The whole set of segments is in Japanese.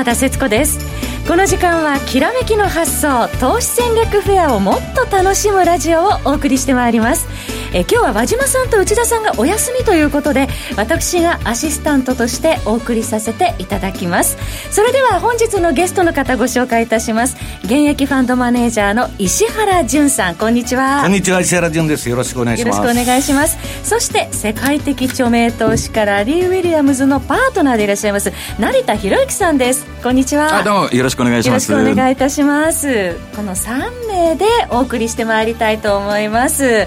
浜田節子です。この時間はきらめきの発想投資戦略フェアをもっと楽しむラジオをお送りしてまいります。え今日は和島さんと内田さんがお休みということで私がアシスタントとしてお送りさせていただきます。それでは本日のゲストの方ご紹介いたします。現役ファンドマネージャーの石原淳さん。こんにちは。こんにちは石原淳です。よろしくお願いします。よろしくお願いします。そして世界的著名投資家ラリー・ウィリアムズのパートナーでいらっしゃいます成田博之さんですこんにちは。どうもよろしくお願いします。よろしくお願いいたします。この3名でお送りしてまいりたいと思います、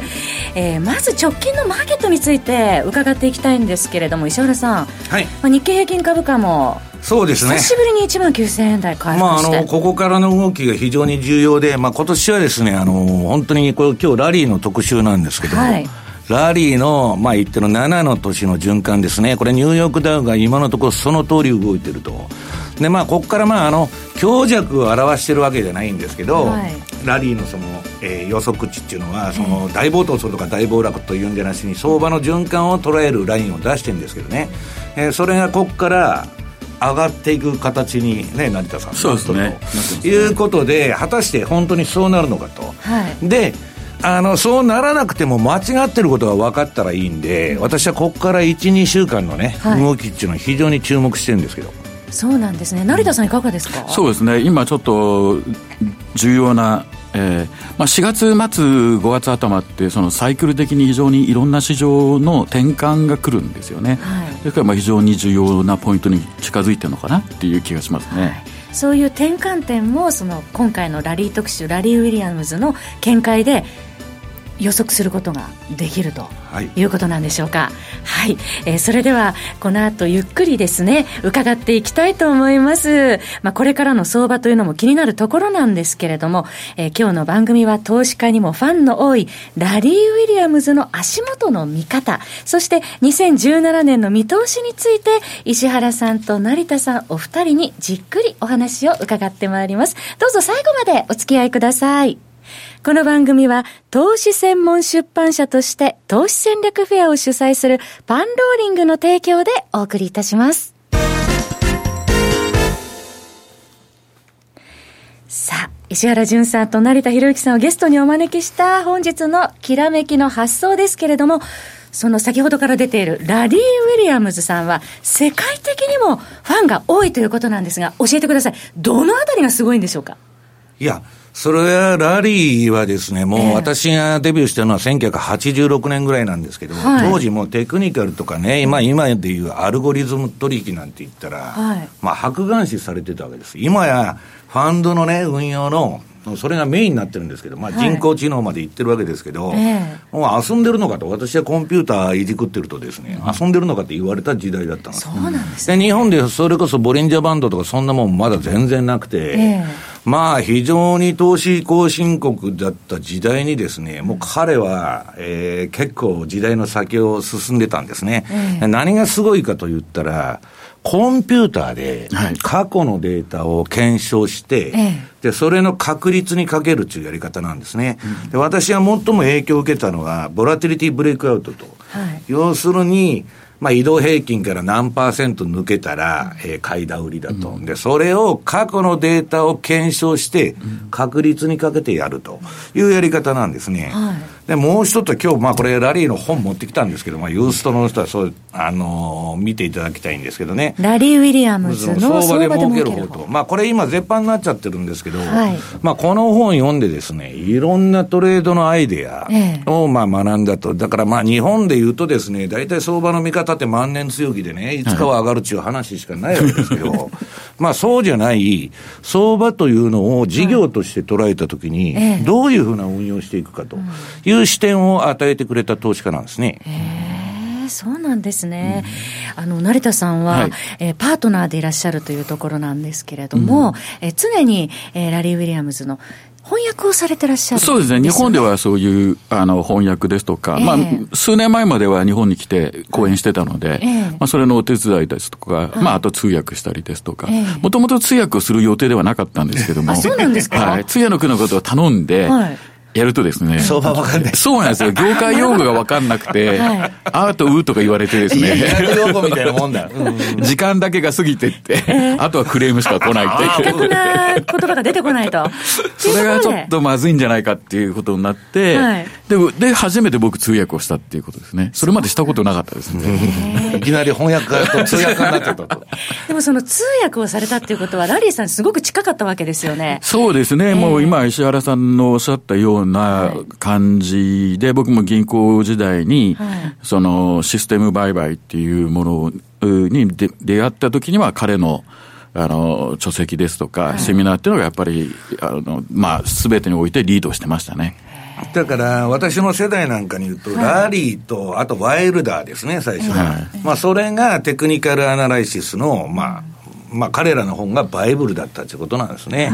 えー、まず直近のマーケットについて伺っていきたいんですけれども石原さん、はい。まあ、日経平均株価もそうですね。久しぶりに1万9000円台回復して。まあ、あの、ここからの動きが非常に重要で、まあ、今年はですね、あの、本当にこれ今日ラリーの特集なんですけど、はい、ラリーの、まあ、言ってる7の年の循環ですね。これニューヨークダウが今のところその通り動いてると。で、まあ、ここからまあ、あの、強弱を表してるわけじゃないんですけど、はい、ラリーのその、えー、予測値っていうのは、その、大暴騰するとか大暴落というんじゃなしに、相場の循環を捉えるラインを出してるんですけどね。えー、それがここから、上がっていく形にね成田さんそうですね。ということで果たして本当にそうなるのかと、はい、であのそうならなくても間違ってることが分かったらいいんで、私はここから12週間のね、はい、動きっていうのは非常に注目してるんですけどそうなんですね。成田さんいかがですか？そうですね。今ちょっと重要なえーまあ、4月末、5月頭ってそのサイクル的に非常にいろんな市場の転換が来るんですよね、はい、ですからまあ非常に重要なポイントに近づいてるのかなっていう気がしますね。はい。そういう転換点もその今回のラリー特集ラリー・ウィリアムズの見解で予測することができるということなんでしょうか。はい、えー、それではこの後ゆっくりですね伺っていきたいと思います。まあこれからの相場というのも気になるところなんですけれども、えー、今日の番組は投資家にもファンの多いラリー・ウィリアムズの足元の見方、そして2017年の見通しについて石原さんと成田さんお二人にじっくりお話を伺ってまいります。どうぞ最後までお付き合いください。この番組は投資専門出版社として投資戦略フェアを主催するパンローリングの提供でお送りいたします。さあ、石原淳さんと成田博之さんをゲストにお招きした本日のきらめきの発想ですけれども、その先ほどから出ているラリー・ウィリアムズさんは世界的にもファンが多いということなんですが、教えてください。どのあたりがすごいんでしょうか？いや、それはラリーはですね、もう私がデビューしたのは1986年ぐらいなんですけど、はい、当時もテクニカルとかね、今、今でいうアルゴリズム取引なんて言ったら、はい、まあ、白眼視されてたわけです。今や、ファンドのね、運用の、それがメインになってるんですけど、まあ、人工知能までいってるわけですけど、はい、もう遊んでるのかと、私はコンピューターいじくってるとですね、遊んでるのかって言われた時代だったんです。そうなんです、ね、で日本でそれこそボリンジャーバンドとかそんなもんまだ全然なくて、えーまあ、非常に投資後進国だった時代にですね、もう彼は、えー、結構時代の先を進んでたんですね。えー、何がすごいかと言ったら、コンピューターで過去のデータを検証して、はい、で、それの確率にかけるというやり方なんですね。で私は最も影響を受けたのは、ボラティリティブレイクアウトと。はい、要するに、まあ、移動平均から何パーセント抜けたら、えー、買いだ売りだと、うん、で、それを過去のデータを検証して、確率にかけてやるというやり方なんですね。はい、で、もう一つ今日、まあ、これ、ラリーの本持ってきたんですけど、まあ、ユーストの人はそう、あのー、見ていただきたいんですけどね。ラリー・ウィリアムズの相場で儲ける方と。まあ、これ今、絶版になっちゃってるんですけど、はい、まあ、この本読んでですね、いろんなトレードのアイデアを、まあ、学んだと。だから、まあ、日本で言うとですね、大体相場の見方って万年強気でね、いつかは上がるっていう話しかないわけですけど、まあそうじゃない、相場というのを事業として捉えたときに、どういうふうな運用していくかと。いう視点を与えてくれた投資家なんですね。そうなんですね。うん、あの、成田さんは、はい、えー、パートナーでいらっしゃるというところなんですけれども、うん、えー、常に、えー、ラリー・ウィリアムズの翻訳をされてらっしゃる、ね、そうですね。日本ではそういうあの翻訳ですとか、えー、まあ、数年前までは日本に来て講演してたので、えー、まあ、それのお手伝いですとか、はい、まあ、あと通訳したりですとか、もともと通訳をする予定ではなかったんですけども、そうなんですか、はい。通訳のことを頼んで、はいやるとですね。相場わかんない。そうなんですよ。業界用語がわかんなくて、はい、あーとうーとか言われてですね。用語みたいなもんだ。時間だけが過ぎてって、えー、あとはクレームしか来ないっていう。的な言葉が出てこないと。それがちょっとまずいんじゃないかっていうことになって、はい、で、で、初めて僕通訳をしたっていうことですね。それまでしたことなかったですね。いきなり翻訳家と通訳家になっちゃったと。でもその通訳をされたっていうことは、ラリーさんすごく近かったわけですよね。そうですね。もう今、石原さんのおっしゃったような感じで、僕も銀行時代に、そのシステム売買っていうものに出会った時には彼のあの、書籍ですとか、セミナーっていうのがやっぱり、あの、まあ、すべてにおいてリードしてましたね。だから、私の世代なんかに言うと、ラリーと、あとワイルダーですね、最初は。まあ、それがテクニカルアナライシスの、まあ、まあ、彼らの本がバイブルだったということなんですね。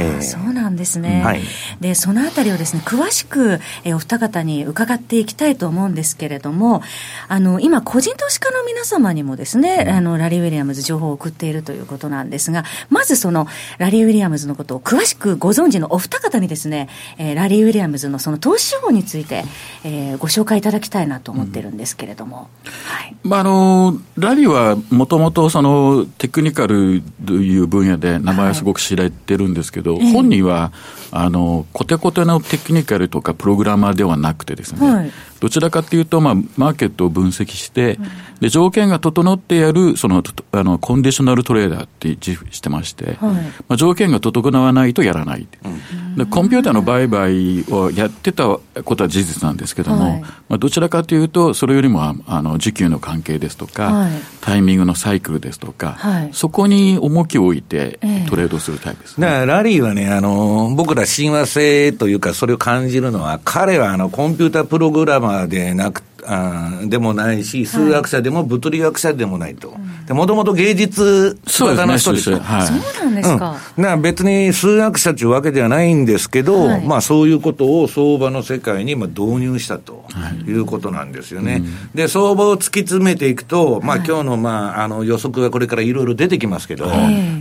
えー、そうなんですね。はい、で、そのあたりをですね、詳しく、えー、お二方に伺っていきたいと思うんですけれども、あの、今、個人投資家の皆様にもですね、うん、あの、ラリー・ウィリアムズ情報を送っているということなんですが、まずその、ラリー・ウィリアムズのことを詳しくご存知のお二方にですね、えー、ラリー・ウィリアムズのその投資手法について、えー、ご紹介いただきたいなと思ってるんですけれども。うん、はい。まあ、あの、ラリーはもともとその、テクニカルという分野で名前はすごく知られてるんですけど、はい、本人はあのコテコテのテクニカルとかプログラマーではなくてですね、はい、どちらかというと、まあ、マーケットを分析して、うん、で条件が整ってやるそのあのコンディショナルトレーダーって自負してまして、はい、まあ、条件が整わないとやらない、うん。でコンピューターの売買をやってたことは事実なんですけども、はい、まあ、どちらかというと、それよりもあの時給の関係ですとか、はい、タイミングのサイクルですとか、はい、そこに重きを置いてトレードするタイプです、ね、だからラリーはね、あの僕ら親和性というか、それを感じるのは、彼はあのコンピュータープログラマでなくあでもないし、数学者でも物理学者でもないと。もともと芸術型の人ですよ。はい、そうなんですか。うん、な別に数学者というわけではないんですけど、はい、まあそういうことを相場の世界にまあ導入したということなんですよね。はいうん、で、相場を突き詰めていくと、まあ今日のまああの予測がこれからいろいろ出てきますけど、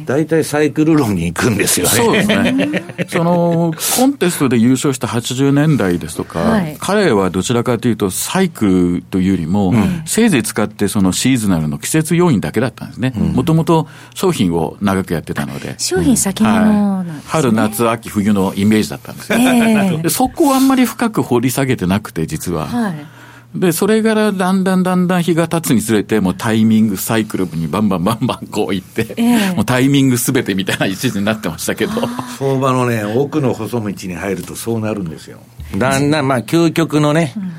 大体サイクル論に行くんですよね。そうですね。その、コンテストで優勝した80年代ですとか、彼はどちらかというとサイクルというよりも、うん、せいぜい使ってそのシーズナルの季節要因だけだったんですね。もともと商品を長くやってたので。商品先物なんです、ねはい、春、夏、秋、冬のイメージだったんですよ。えー、でそこをあんまり深く掘り下げてなくて、実は。はいで、それからだんだんだんだん日が経つにつれて、もうタイミングサイクルにバンバンバンバンこういって、えー、もうタイミングすべてみたいな一時になってましたけど。相場のね、奥の細道に入るとそうなるんですよ。だんだん、まあ、究極のね、うん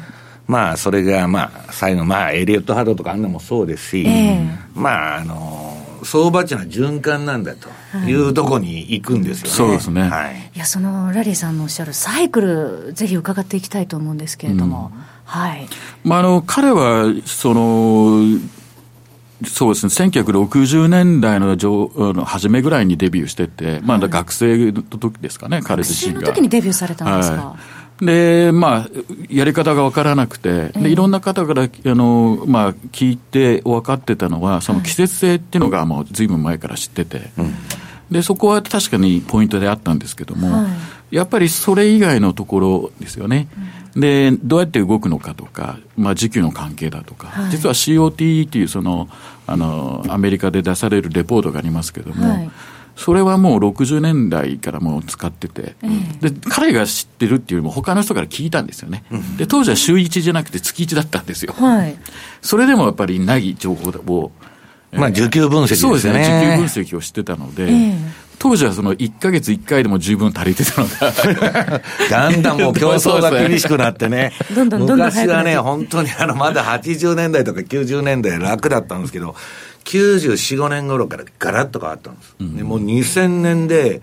まあ、それが、まあ、最後、まあ、エリオット波動とかあんなもそうですし、えー、まあ、あの、相場っていうのは循環なんだというところに行くんですよね。そうですね。はい。いや、その、ラリーさんのおっしゃるサイクル、ぜひ伺っていきたいと思うんですけれども、うん、はい。まあ、あの、彼は、その、そうですね、1960年代の初めぐらいにデビューしてて、まだ学生の時ですかね、彼自身が。学生の時にデビューされたんですか、はいで、まあ、やり方が分からなくて、でいろんな方からあの、まあ、聞いて分かってたのは、その季節性っていうのがもうずいぶん前から知ってて、はい、で、そこは確かにポイントであったんですけども、はい、やっぱりそれ以外のところですよね。うん、で、どうやって動くのかとか、まあ、時給の関係だとか、はい、実は COT っていうその、あの、アメリカで出されるレポートがありますけども、それはもう60年代からもう使ってて、で彼が知ってるっていうよりも、他の人から聞いたんですよね、で当時は週1じゃなくて月1だったんですよ、はい、それでもやっぱりない情報を、まあ、需給分析ですね。そうですね、需給分析をしてたので、えー、当時はその1か月1回でも十分足りてたのが だんだんもう競争が厳しくなってね、どんどんどんどん昔はね、本当にあのまだ80年代とか90年代楽だったんですけど、94、5年頃からガラッと変わったんです。うん、でもう2000年で、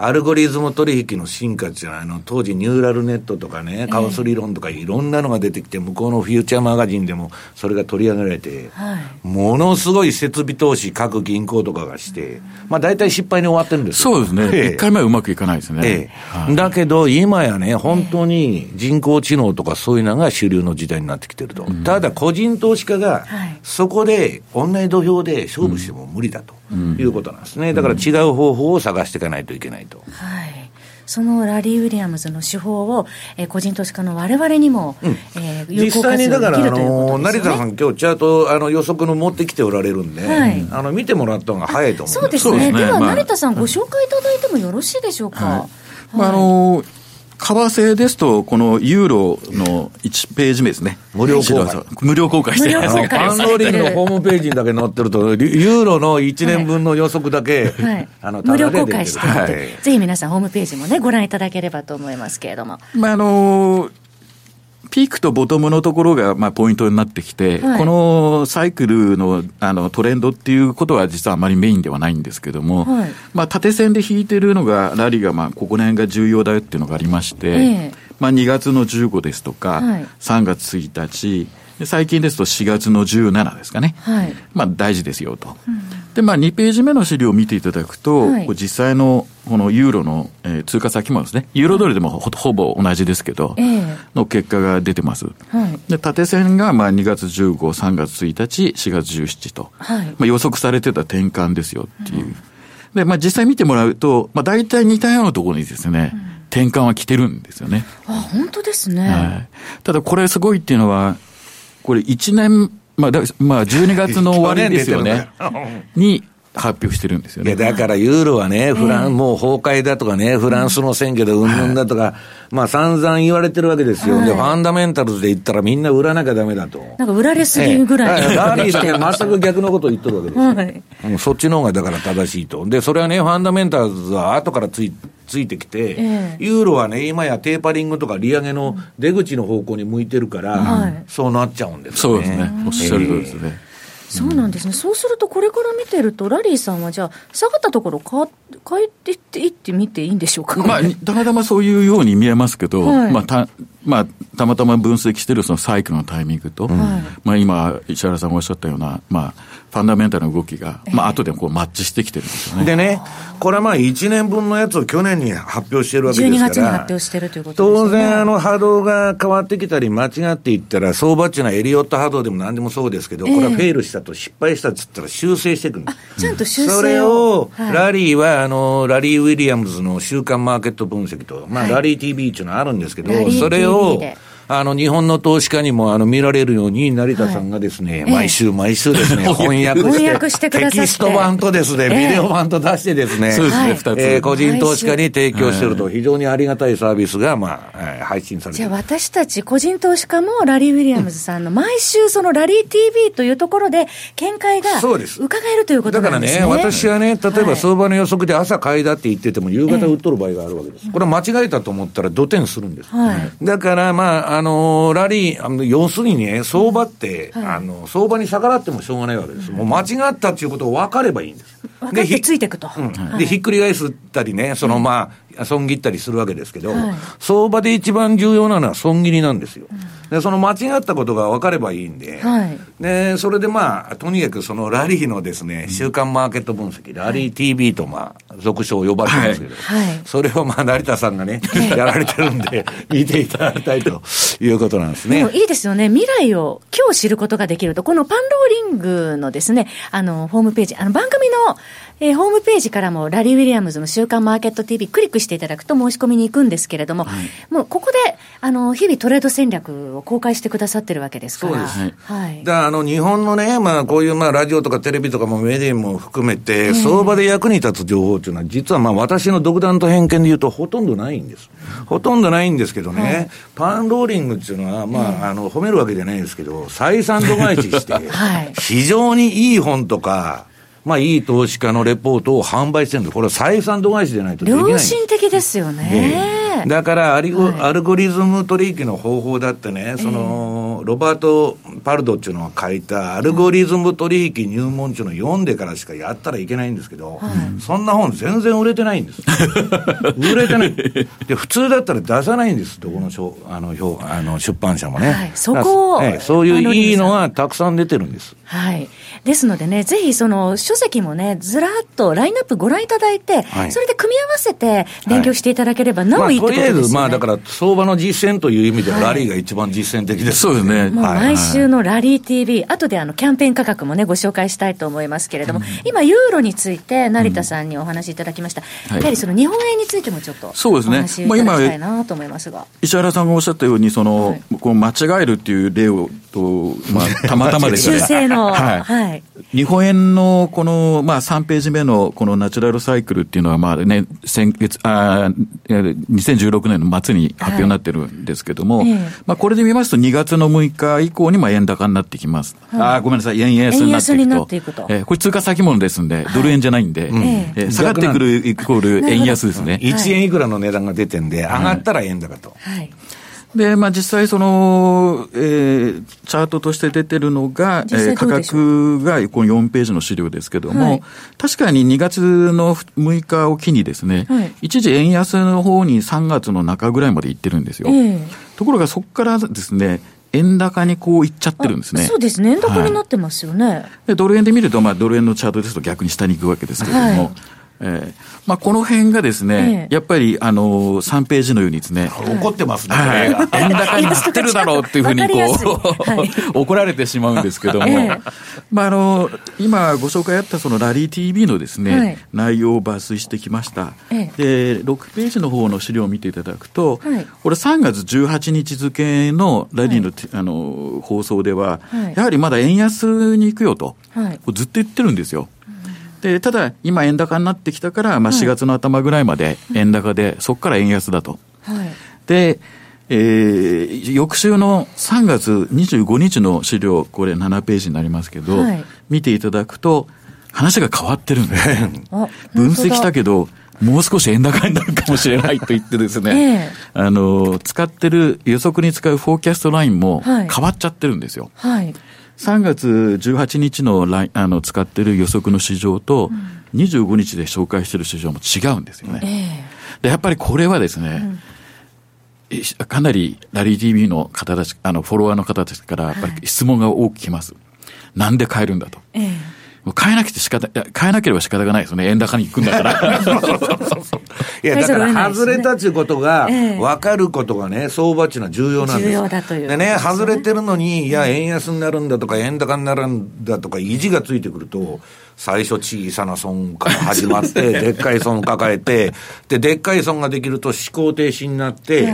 アルゴリズム取引の進化っていうのは、あの、当時ニューラルネットとかね、カオス理論とかいろんなのが出てきて、向こうのフューチャーマガジンでもそれが取り上げられて、はい、ものすごい設備投資、各銀行とかがして、まあ大体失敗に終わってるんですそうですね。一、え。え、回目はうまくいかないですね。ええ。はい、だけど、今やね、本当に人工知能とかそういうのが主流の時代になってきてると。うん、ただ、個人投資家が、そこで、同じ土俵で勝負しても無理だと。いうことなんですね。だから違う方法を探していかないといけないと。はい。そのラリー・ウィリアムズの手法を、えー、個人投資家のわれわれにも、うん、えー、実際にだから、あの成田さん、今日チャートあの予測の持ってきておられるんで、はい、あの見てもらった方が早いと思うそうですね、では、成田さん、ご紹介いただいてもよろしいでしょうか？はい。まあ、あのー為替ですと、このユーロの1ページ目ですね。無料公開。無料公開してますね。パンローリングのホームページにだけ載ってると、ユーロの1年分の予測だけ、はい、あの、無料公開してる、はい、ぜひ皆さんホームページもね、ご覧いただければと思いますけれども。まあ、あのーピークとボトムのところが、まあ、ポイントになってきて、はい、このサイクルのあのトレンドっていうことは実はあまりメインではないんですけども、はい、まあ、縦線で引いてるのが、ラリーが、まあ、ここら辺が重要だよっていうのがありまして、えー、まあ、2月の15ですとか、はい、3月1日、最近ですと4月の17ですかね。はい、まあ大事ですよと。うん、で、まあ2ページ目の資料を見ていただくと、はい、実際のこのユーロの、えー、通貨先もですね、ユーロドルでもほほぼ同じですけど、えー、の結果が出てます。はい、で、縦線がまあ2月15、3月1日、4月17と、はい、まあ予測されてた転換ですよっていう。うん、で、まあ実際見てもらうと、まあ大体似たようなところにですね、うん転換は来てるんですよね。あ、本当ですね。はい。ただこれすごいっていうのは、これ1年、まあ、だまあ、12月の終わりですよね。に、発表してるんですよね。だからユーロはね、フラン、もう崩壊だとかね、フランスの選挙でうんぬんだとか、まあ散々言われてるわけですよ。で、ファンダメンタルズで言ったらみんな売らなきゃダメだと。なんか売られすぎぐらい。ラリーって全く逆のことを言ってるわけですよ。はい、そっちの方がだから正しいと。で、それはね、ファンダメンタルズは後からついついてきて、えー、ユーロはね、今やテーパリングとか利上げの出口の方向に向いてるから、そうなっちゃうんですよね。そうですね。おっしゃる通りですね。そうなんですね、そうすると、これから見てると、ラリーさんはじゃあ、下がったところか、変えていっていってみていいんでしょうか、まあ、たまたまそういうように見えますけど、はい、まあたまあ、たまたま分析しているそのサイクルのタイミングと、はい、まあ、今、石原さんがおっしゃったような、まあ、ファンダメンタルの動きが、まあ後でこうマッチしてきてるんですよね。でね、これはまあ1年分のやつを去年に発表してるわけですから。12月に発表してるということですね。当然、あの波動が変わってきたり間違っていったら、相場っていうのはエリオット波動でも何でもそうですけど、これはフェイルしたと失敗したっつったら修正していくんです。ちゃんと修正それを、ラリーは、あの、ラリー・ウィリアムズの週間マーケット分析と、まあ、ラリー TV っていうのはあるんですけど、それを、あの、日本の投資家にも、あの、見られるように、成田さんがですね、はい、毎週毎週ですね、翻訳して、テキスト版とですね、ビデオ版と出してですね、そうですね、二つ。えー、個人投資家に提供してると、非常にありがたいサービスが、まあ、配信されてじゃあ私たち個人投資家もラリー・ウィリアムズさんの毎週そのラリー TV というところで見解が伺えるということなんですね。だからね、私はね、例えば相場の予測で朝買いだって言ってても、夕方売っとる場合があるわけです。これは間違えたと思ったら、土点するんです。はい、だから、まあ、あの、ラリーり、あの要するにね、相場って、はい、あの相場に逆らってもしょうがないわけです。もう間違ったっていうことを分かればいいんです。分かってついていくと。うん、で、ひっくり返すったりね、そのまあ、損切ったりするわけですけど、はい、相場で一番重要なのは損切りなんですよ。で、その間違ったことが分かればいいんで、はい、で、それでまあ、とにかくそのラリーのですね、週間マーケット分析、ラリー TV とまあ、俗称呼ばれてますけど、はい、それをまあ、成田さんがね、やられてるんで、見ていただきたいということなんですね。いいですよね。未来を今日知ることができると、このパンローリングのですね、あの、ホームページ、あの、番組の、えー、ホームページからもラリー・ウィリアムズの週刊マーケット TV クリックしていただくと申し込みに行くんですけれども、はい、もうここで、あの、日々トレード戦略を公開してくださってるわけですから。そうです。はい。だから、あの、日本のね、まあ、こういう、まあ、ラジオとかテレビとかもメディアも含めて、相場で役に立つ情報っていうのは、実はまあ、私の独断と偏見で言うと、ほとんどないんです。ほとんどないんですけどね、はい、パンローリングっていうのは、まあ、あの、褒めるわけじゃないですけど、採算度外視して、非常にいい本とか、まあ、いい投資家のレポートを販売してるんで、これは採算度外視じゃないとできない良心的ですよね。だからアリゴ、はい、アルゴリズム取引の方法だってね、その、ロバート・パルドっていうのが書いたアルゴリズム取引入門っていうのを読んでからしかやったらいけないんですけど、はい、そんな本全然売れてないんです。売れてない。で、普通だったら出さないんです、どこのしょあのあの出版社もね。はい、そこを、そういういいのがたくさん出てるんです。はい。ですのでね、ぜひその書籍もね、ずらっとラインナップご覧いただいて、はい、それで組み合わせて勉強していただければ、なおいいってことですよね、まあ、とりあえず、まあだから、相場の実践という意味では、ラリーが一番実践的です、そうですね。もう毎週のラリー TV、後であのキャンペーン価格もね、ご紹介したいと思いますけれども、うん、今、ユーロについて、成田さんにお話しいただきました。うん、やはりその日本円についてもちょっと、そうですね。お話しいただきたいなと思いますが。石原さんがおっしゃったように、その、はい、こう間違えるっていう例を、と、まあ、たまたまですね。修正の。はい。はい、日本円のこの、まあ、3ページ目のこのナチュラルサイクルっていうのは、まあね、先月、あ2016年の末に発表になってるんですけども、はい、まあ、これで見ますと2月の6日以降にまあ円高になってきます。はい、あごめんなさい、円安になっていくと。円安になっていくと。えー、これ通貨先物ですんで、ドル円じゃないんで、はい、えー、下がってくるイコール円安ですね。1円いくらの値段が出てんで、上がったら円高と。はいで、まあ、実際その、えー、チャートとして出てるのが、えー、価格がこの4ページの資料ですけども、はい、確かに2月の6日を機にですね、はい、一時円安の方に3月の中ぐらいまで行ってるんですよ。えー、ところがそこからですね、円高にこういっちゃってるんですね。そうですね。円高になってますよね。はい、でドル円で見ると、まあ、ドル円のチャートですと逆に下に行くわけですけれども、えーまあ、この辺がですね、ええ、やっぱり、あのー、3ページのようにですね。怒ってますね。はい。円高になってるだろうっていうふうに、こう、はい、怒られてしまうんですけども、え、まあ、あのー、今ご紹介あったそのラリー TV のですね、はい、内容を抜粋してきました。で、6ページの方の資料を見ていただくと、はい、これ3月18日付のラリーの,、あの放送では、やはりまだ円安に行くよと、ずっと言ってるんですよ。でただ、今、円高になってきたから、まあ、4月の頭ぐらいまで円高で、そこから円安だと。はい、で、えー、翌週の3月25日の資料、これ7ページになりますけど、はい、見ていただくと、話が変わってるんです。分析したけど、もう少し円高になるかもしれないと言ってですね、えー、あの、使ってる、予測に使うフォーキャストラインも変わっちゃってるんですよ。はい、3月18日のあの使ってる予測の市場と、25日で紹介している市場も違うんですよね。えー、で、やっぱりこれはですね、うん、かなりラリー TV の方たち、あの、フォロワーの方たちから、やっぱり質問が多く来ます。はい、なんで買えるんだと。えー変えなきゃ仕方、変えなければ仕方がないですよね。円高に行くんだから。いや、だから外れたっていうことが、分かることがね、相場っていうのは重要なんです。重要だという。でね、外れてるのに、いや、円安になるんだとか、円高になるんだとか、意地がついてくると、最初小さな損から始まって、でっかい損を抱えて、で、でっかい損ができると思考停止になって、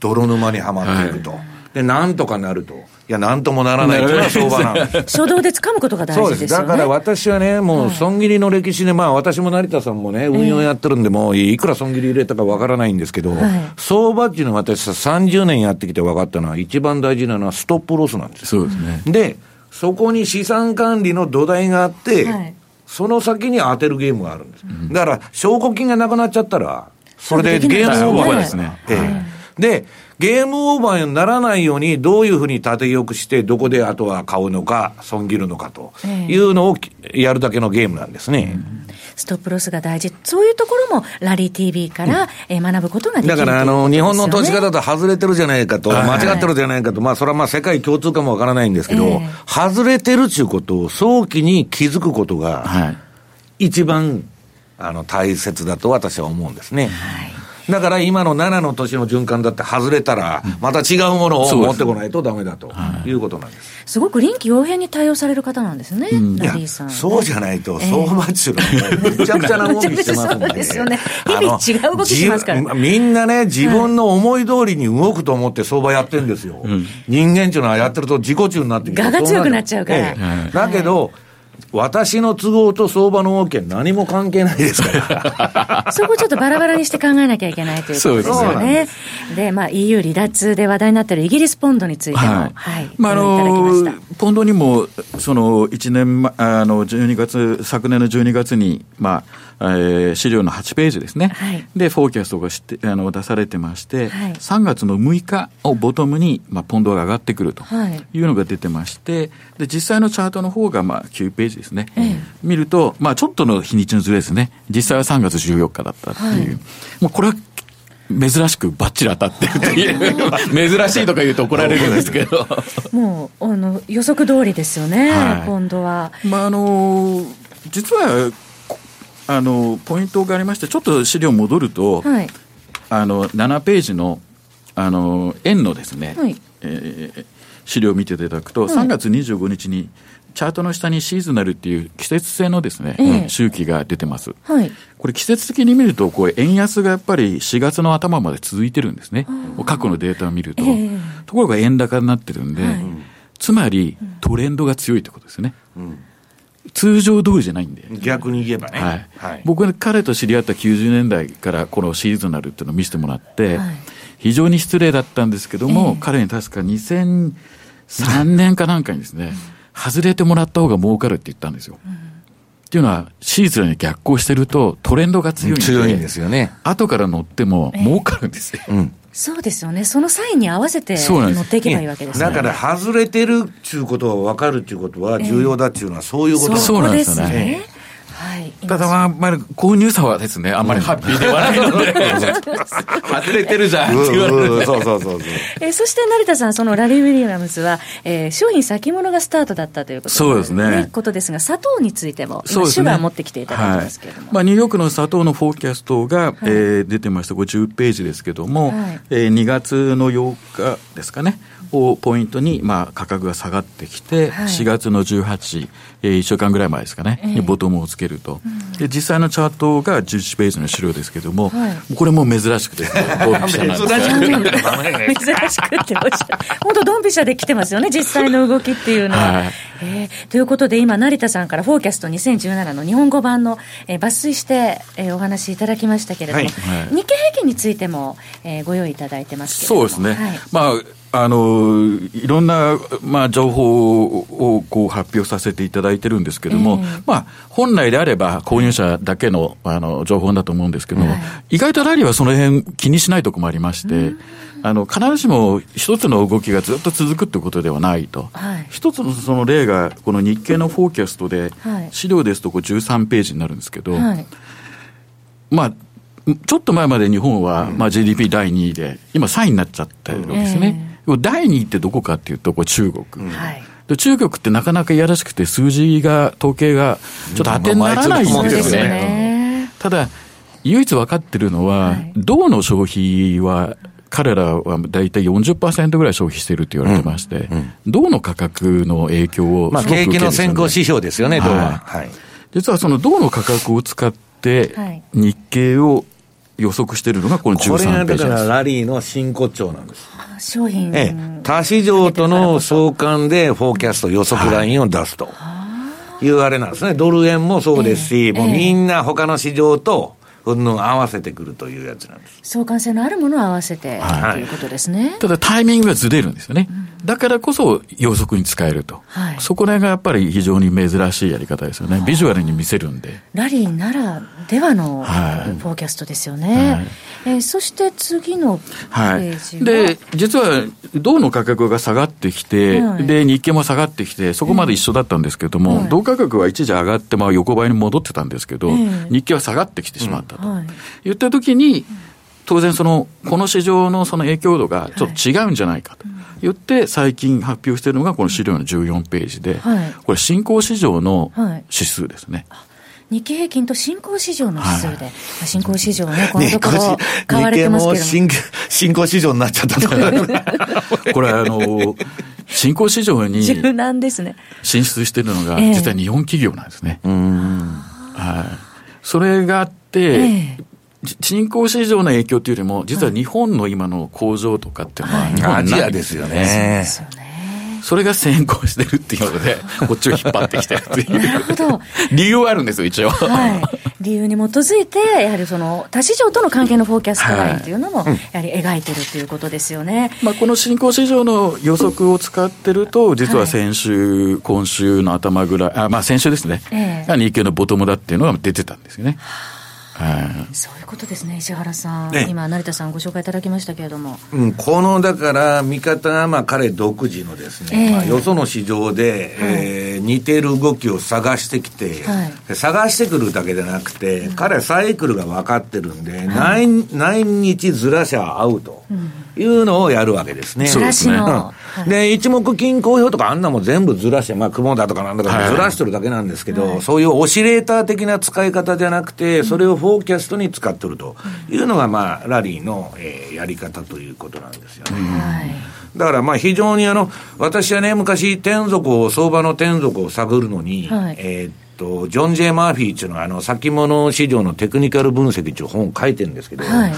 泥沼にはまっていくと。で、なんとかなると。いや、なんともならない。とい。うのは相場なんです。初動で掴むことが大事ですよ、ね、だから私はね、もう損切りの歴史で、まあ私も成田さんもね、運用やってるんで、もういくら損切り入れたかわからないんですけど、はい、相場っていうのは私30年やってきて分かったのは、一番大事なのはストップロスなんです。そうですね。で、そこに資産管理の土台があって、はい、その先に当てるゲームがあるんです。だから、証拠金がなくなっちゃったら、それでゲームオーバーですね。ええ、で、ゲームオーバーにならないように、どういうふうに縦よくして、どこであとは買うのか、損切るのかというのをやるだけのゲームなんですね。ストップロスが大事、そういうところもラリー TV から、え学ぶことができるだからあの、日本の投資家だと外れてるじゃないかと、間違ってるじゃないかと、まあ、それはまあ世界共通かもわからないんですけど、外れてるっていうことを早期に気づくことが、一番あの大切だと私は思うんですね。はいだから今の7の年の循環だって外れたら、また違うものを持ってこないとだめだということなんです。すごく臨機応変に対応される方なんですね、ラリーさん。そうじゃないと、相場中の めちゃくちゃな動きしてますんで。すよね。日々違う動きしますから。みんなね、自分の思い通りに動くと思って相場やってるんですよ。人間っていうのはやってると自己中になってきて。我が強くなっちゃうから。だけど、私の都合と相場の動きは何も関係ないですから。そこちょっとバラバラにして考えなきゃいけないということですよね。でまあ、EU 離脱で話題になっているイギリスポンドについても、はい、はい、まあ、あのポンドにも、その1年、あの12月、昨年の12月に、まあ、えー、資料の8ページですね、はい、で、フォーキャストがしてあの出されてまして、はい、3月の6日をボトムに、まあ、ポンドが上がってくるとい。うのが出てまして、で実際のチャートの方がまあ9ページですね、見ると、まあ、ちょっとの日にちのずれですね、実際は3月14日だったっていう、はい、もうこれは珍しくばっちり当たってるという。珍しいとか言うと怒られるんですけど。もうあの予測通りですよね、はい、今度は。まああの実はあのポイントがありましてちょっと資料戻ると、はい、あの7ページのあの円のですね、はい、えー、資料を見ていただくと、はい、3月25日にチャートの下にシーズナルっていう季節性のですね、ええ、周期が出てます。はい。これ季節的に見ると、これ円安がやっぱり4月の頭まで続いてるんですね。過去のデータを見ると。え、ところが円高になってるんで、はい、つまりトレンドが強いってことですね。うん通常通りじゃないんで。逆に言えばね。はい。はい、僕、彼と知り合った90年代からこのシーズナルっていうのを見せてもらって、はい、非常に失礼だったんですけども、えー、彼に確か2003年かなんかにですね、外れてもらった方が儲かるって言ったんですよ。うん、っていうのは、シーズンに逆行してるとトレンドが強いんで、強いんですよね。後から乗っても儲かるんですよ。えーうんそうですよね、そのサインに合わせて乗っていけばいいわけですね。だから外れてるっていうことが分かるっていうことは重要だっていうのはそういうことなんですね。ただまあ、まあ、購入者はですね、あんまりハッピーではないので、外れてるじゃん。って言われる。そうそうそう。えそして成田さん、そのラリー・ウィリアムズは、えー、商品先物がスタートだったということ、そうですね。ことですが、砂糖についても、今、シュガー持ってきていただいてますけれども。はい、まあ、ニューヨークの砂糖のフォーキャストが、はい、えー、出てました、これ10ページですけども、はい、えー、2月の8日ですかね。をポイントに、まあ、価格が下がってきて、はい、4月の18、えー、1週間ぐらい前ですかね、えー、にボトムをつけると、うん、で実際のチャートが11ページの資料ですけれども、はい、これも珍しくて、ドンピシャなんです珍しくて、本当、ドンピシャで来てますよね、実際の動きっていうのは。はい、えー、ということで、今、成田さんから、フォーキャスト2017の日本語版の、えー、抜粋して、えー、お話しいただきましたけれども、はい、日経平均についても、えー、ご用意いただいてますけれども。そうですね、まああのいろんな、まあ、情報をこう発表させていただいてるんですけれども、えー、まあ、本来であれば購入者だけのあの情報だと思うんですけども、はい、意外とラリーはその辺気にしないところもありまして、あの必ずしも一つの動きがずっと続くということではないと、はい、一つのその例が、この日経のフォーキャストで、資料ですとこう13ページになるんですけど、はい、まあ、ちょっと前まで日本は、まあ、GDP 第2位で、今3位になっちゃってるわけですね。えー第2位ってどこかっていうと、これ中国。で中国ってなかなかいやらしくて、数字が、統計がちょっと当てにならないんですよね。ただ、唯一分かってるのは、銅の消費は、彼らは大体40%ぐらい消費してるって言われてまして、銅の価格の影響をまあ、景気の先行指標ですよね、銅は。はい、実はその銅の価格を使って、日経を予測しているのがこの13ページこれがだからラリーの真骨頂なんです。商品、ええ、他市場との相関でフォーキャスト予測ラインを出すというあれなんですね。ドル円もそうですし、え、もうみんな他の市場とうんぬん合わせてくるというやつなんです。相関性のあるものを合わせて、はい、ということですね。ただタイミングがずれるんですよね。うん、だからこそ予測に使えると。はい、そこらがやっぱり非常に珍しいやり方ですよね。ビジュアルに見せるんで。ラリーならではのフォーキャストですよね。はい、えー、そして次のページで、実は銅の価格が下がってきて、はい、で、日経も下がってきて、そこまで一緒だったんですけども、えー、銅価格は一時上がって、まあ横ばいに戻ってたんですけど、えー、日経は下がってきてしまった。ったと、はい、言ったときに、当然その、この市場のその影響度がちょっと違うんじゃないかと。言って、最近発表しているのがこの資料の14ページで、これ新興市場の指数ですね。日経平均と新興市場の指数で、はい、新興市場ね、このところ、買われてますけど新新興市場になっちゃった これ、あの、新興市場に柔軟ですね。進出しているのが、実は日本企業なんですね。はい、それがあって、えー新興市場の影響というよりも、実は日本の今の工場とかっていうのは、日本アジアですよね。それが先行してるっていうので、こっちを引っ張ってきてるっていう。なるほど。理由はあるんですよ、一応。はい。理由に基づいて、やはりその、他市場との関係のフォーキャストラインというのも、やはり描いてるということですよね。まあ、この新興市場の予測を使ってると、実は先週、今週の頭ぐらい、あ、まあ先週ですね。ええ、日経のボトムだっていうのが出てたんですよね。ははい、そういうことですね、石原さん、ね、今、成田さん、ご紹介いただきましたけれども、うん、このだから、見方はまあ彼独自のですね、えー、まあ、よその市場で、はい、えー、似てる動きを探してきて、はい、探してくるだけじゃなくて、うん、彼はサイクルが分かってるんで、はい、何何日ずらしゃ合うと。うんいうのをやるわけですね。そうですね。で、一目均衡表とかあんなも全部ずらして、まあ、雲だとかなんだかずらしてるだけなんですけど、はい、そういうオシレーター的な使い方じゃなくて、それをフォーキャストに使ってると。いうのが、まあ、ラリーの、えー、やり方ということなんですよね。はい。だからまあ非常にあの、私はね、昔、天底を、相場の天底を探るのに、はい、えっと、ジョン・ジェイ・マーフィーっていうのは、あの、先物市場のテクニカル分析っていう本を書いてるんですけど、は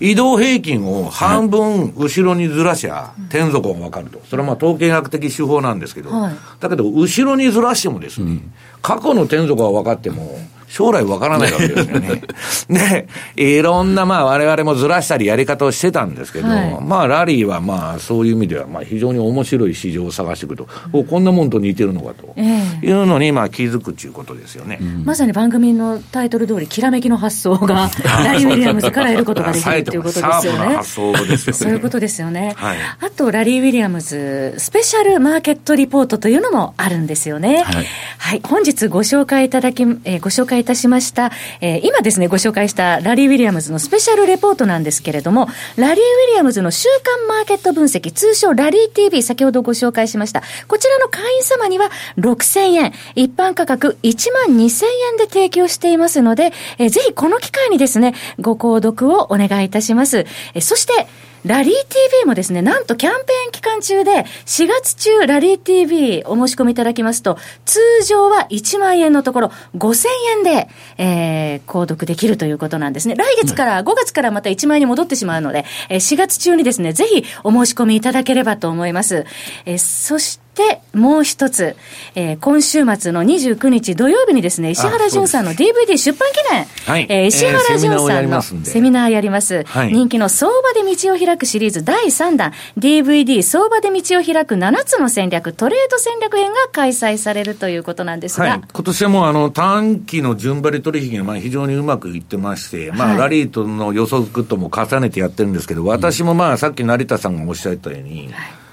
い、移動平均を半分後ろにずらしゃ、天底が分かると。それはまあ統計学的手法なんですけど、はい、だけど、後ろにずらしてもですね、過去の天底が分かっても、将来わからないわけですよね。で、いろんなまあ我々もずらしたりやり方をしてたんですけど、はい、まあラリーはまあそういう意味ではまあ非常に面白い市場を探していくと、うん、こんなもんと似てるのかと、いうのにまあ気づくということですよね、うん、まさに番組のタイトル通り、きらめきの発想が ラリー・ウィリアムズから得ることができるということですよね。そういうことですよね。はい、あと、ラリー・ウィリアムズ、スペシャルマーケットリポートというのもあるんですよね。はい、はい、本日ご紹介いただき、えー、ご紹介いたしました、えー、今ですね、ご紹介したラリー・ウィリアムズのスペシャルレポートなんですけれども、ラリー・ウィリアムズの週間マーケット分析、通称ラリー TV、先ほどご紹介しました。こちらの会員様には6000円、一般価格1万2000円で提供していますので、えー、ぜひこの機会にですね、ご購読をお願いいたします。えー、そして、ラリー TV もですね、なんとキャンペーン期間中で、4月中ラリー TV お申し込みいただきますと、通常は1万円のところ、5000円で、えー、購読できるということなんですね。来月から、5月からまた1万円に戻ってしまうので、えー、4月中にですね、ぜひお申し込みいただければと思います。えー、そして、で、もう一つ、えー、今週末の29日土曜日にですね、石原淳さんの DVD 出版記念、はい、えー、石原淳さんのセミナーやります、はい、人気の相場で道を開くシリーズ第3弾、DVD 相場で道を開く7つの戦略、トレード戦略編が開催されるということなんですが。はい、今年はもうあの短期の順張り取引がまあ非常にうまくいってまして、まあラリーとの予測とも重ねてやってるんですけど、私もまあさっき成田さんがおっしゃったように、はい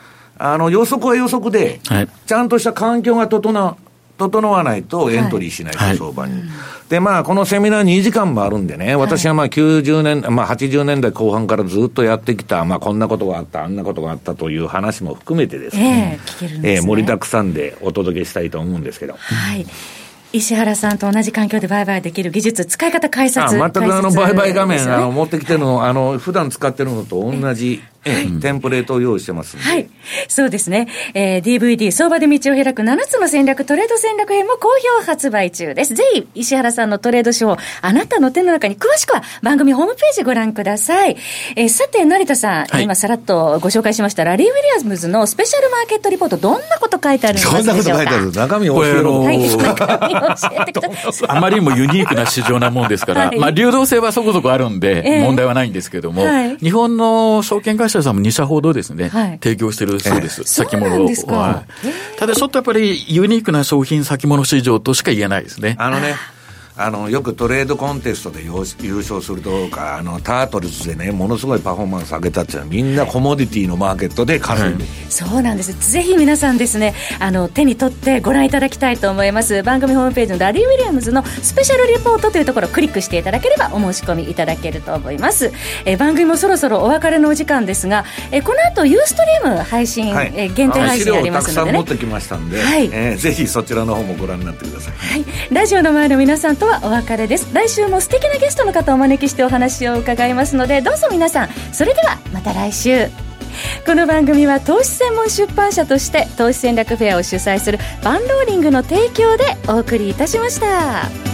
あの予測は予測で、はい、ちゃんとした環境が整整わないとエントリーしないと、はい、相場に。で、まあ、このセミナー2時間もあるんでね、私はまあ90年、まあ80年代後半からずっとやってきた、まあこんなことがあった、あんなことがあったという話も含めてですね、えー、ねえー、盛りだくさんでお届けしたいと思うんですけど。はい。石原さんと同じ環境で売買できる技術、使い方解説。あ全くあの売買画面、ね、あの持ってきてるの、あの、普段使ってるのと同じはい、テンプレートを用意してますはい。そうですね。えー、DVD、相場で道を開く7つの戦略、トレード戦略編も好評発売中です。ぜひ、石原さんのトレード手法、あなたの手の中に詳しくは番組ホームページご覧ください。えー、さて、成田さん、はい、今さらっとご紹介しましたラリー・ウィリアムズのスペシャルマーケットリポート、どんなこと書いてあるんでしょうかそんなこと書いてある。中身を教えろ。はい、中身を教えてください。あまりにもユニークな市場なもんですから、はい、まあ、流動性はそこそこあるんで、問題はないんですけども、はい、日本の証券会社さんも2社ほどをですね、はい、提供してるそうです、えー、先物を。はい、ただちょっとやっぱりユニークな商品先物市場としか言えないですね。あのねあのよくトレードコンテストで優勝するとかあのタートルズでねものすごいパフォーマンス上げたっていうのはみんなコモディティのマーケットで稼いで、そうなんです。ぜひ皆さんですねあの手に取ってご覧いただきたいと思います。番組ホームページのラリー・ウィリアムズのスペシャルリポートというところをクリックしていただければお申し込みいただけると思います。え番組もそろそろお別れのお時間ですがえこの後ユーストリーム配信、はい、え限定配信ありますので、ね、持ってきましたんで、はい。えー、ぜひそちらの方もご覧になってください、はい、ラジオの前の皆さんとはお別れです。来週も素敵なゲストの方をお招きしてお話を伺いますのでどうぞ皆さん。それではまた来週。この番組は投資専門出版社として投資戦略フェアを主催するバンローリングの提供でお送りいたしました。